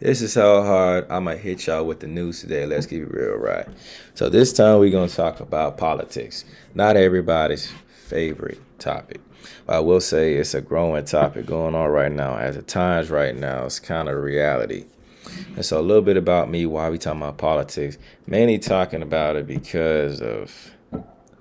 This is how hard I'm gonna hit y'all with the news today. Let's keep it real, right? So this time we're gonna talk about politics. Not everybody's favorite topic. But I will say it's a growing topic going on right now. At the times right now, it's kind of reality. And so a little bit about me, why we talking about politics. Mainly talking about it because of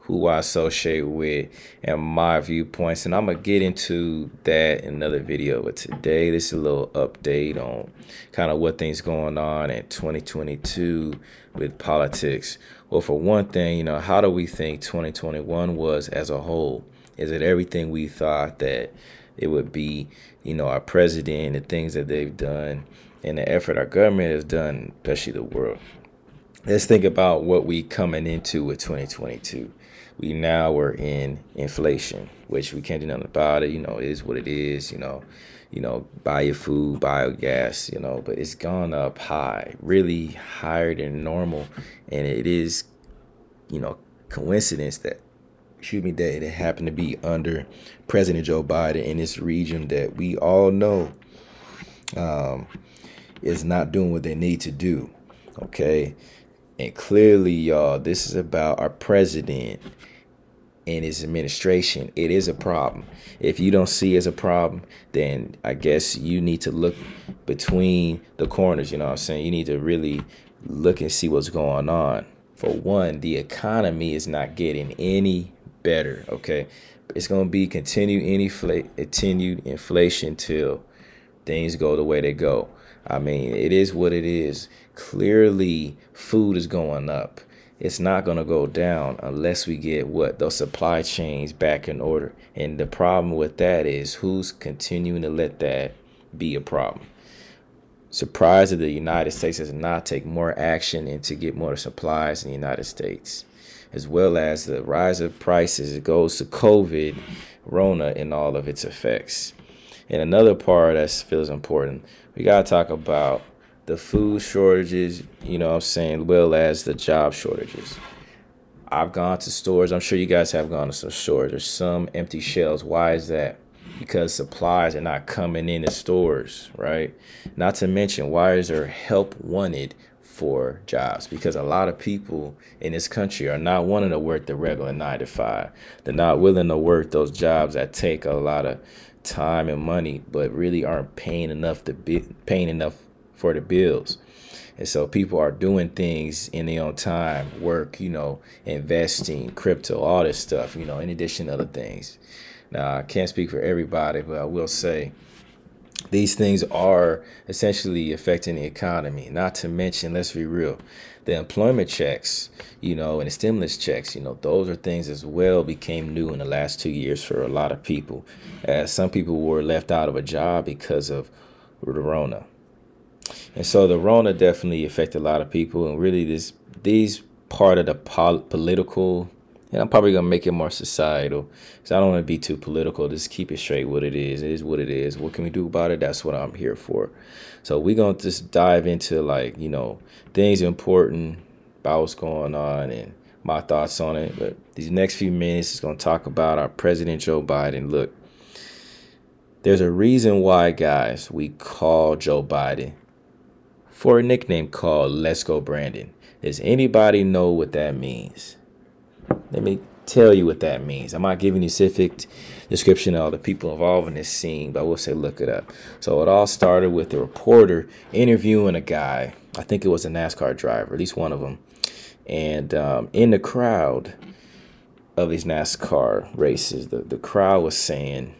who I associate with and my viewpoints. And I'm going to get into that in another video. But today, this is a little update on kind of what things going on in 2022 with politics. Well, for one thing, you know, how do we think 2021 was as a whole? Is it everything we thought that it would be, you know, our president, and the things that they've done, and the effort our government has done, especially the world? Let's think about what we coming into with 2022 we now are in inflation, which we can't do nothing about it. You know, it is what it is. You know, you know, buy your food, buy your gas. You know, but it's gone up high, really higher than normal, and it is, you know, coincidence that, excuse me, that it happened to be under President Joe Biden in this region that we all know, um, is not doing what they need to do. Okay. And clearly, y'all, this is about our president and his administration. It is a problem. If you don't see it as a problem, then I guess you need to look between the corners. You know what I'm saying? You need to really look and see what's going on. For one, the economy is not getting any better. Okay. It's going to be continued, infl- continued inflation till things go the way they go. I mean, it is what it is. Clearly, food is going up. It's not going to go down unless we get what? Those supply chains back in order. And the problem with that is who's continuing to let that be a problem. Surprised that the United States does not take more action and to get more supplies in the United States, as well as the rise of prices. It goes to COVID, Rona, and all of its effects. And another part that feels important, we got to talk about the food shortages, you know what I'm saying, well as the job shortages. I've gone to stores. I'm sure you guys have gone to some stores. There's some empty shelves. Why is that? Because supplies are not coming in the stores, right? Not to mention, why is there help wanted for jobs? Because a lot of people in this country are not wanting to work the regular nine to five. They're not willing to work those jobs that take a lot of time and money, but really aren't paying enough to be paying enough for the bills. And so people are doing things in their own time, work, you know, investing, crypto, all this stuff, you know, in addition to other things. Now, I can't speak for everybody, but I will say these things are essentially affecting the economy. Not to mention, let's be real, the employment checks, you know, and the stimulus checks, you know, those are things as well became new in the last two years for a lot of people. As some people were left out of a job because of the Rona. And so the Rona definitely affected a lot of people, and really this these part of the pol- political, and I'm probably gonna make it more societal, because I don't want to be too political. Just keep it straight. What it is, it is what it is. What can we do about it? That's what I'm here for. So we're gonna just dive into like you know things important about what's going on and my thoughts on it. But these next few minutes is gonna talk about our President Joe Biden. Look. There's a reason why, guys, we call Joe Biden for a nickname called Let's Go Brandon. Does anybody know what that means? Let me tell you what that means. I'm not giving you specific description of all the people involved in this scene, but I will say look it up. So it all started with a reporter interviewing a guy. I think it was a NASCAR driver, at least one of them. And um, in the crowd of these NASCAR races, the, the crowd was saying,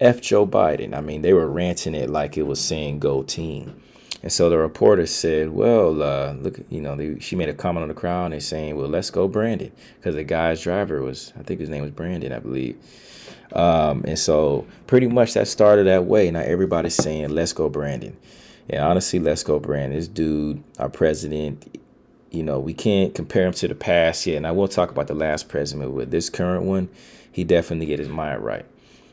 F Joe Biden. I mean, they were ranting it like it was saying go team. And so the reporter said, "Well, uh, look, you know, they, she made a comment on the crowd and saying, well, let's go Brandon, because the guy's driver was, I think his name was Brandon, I believe." Um, and so pretty much that started that way. Now everybody's saying, "Let's go Brandon." And honestly, let's go Brandon. This dude, our president, you know, we can't compare him to the past yet. And I will talk about the last president, with this current one, he definitely get his mind right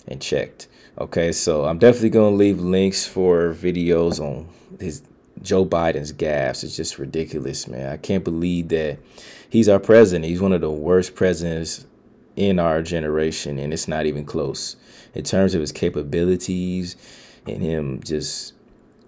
and checked. Okay, so I'm definitely gonna leave links for videos on his Joe Biden's gaffes. It's just ridiculous, man. I can't believe that he's our president. He's one of the worst presidents in our generation, and it's not even close in terms of his capabilities and him just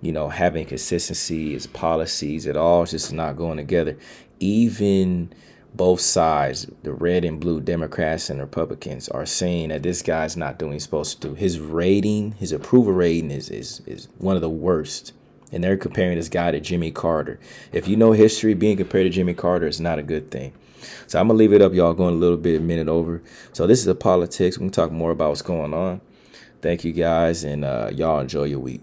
you know, having consistency, his policies, it all just not going together. Even both sides, the red and blue Democrats and Republicans, are saying that this guy's not doing he's supposed to do. His rating, his approval rating is is is one of the worst. And they're comparing this guy to Jimmy Carter. If you know history, being compared to Jimmy Carter is not a good thing. So I'm gonna leave it up, y'all, going a little bit a minute over. So this is the politics. We can talk more about what's going on. Thank you guys, and uh, y'all enjoy your week.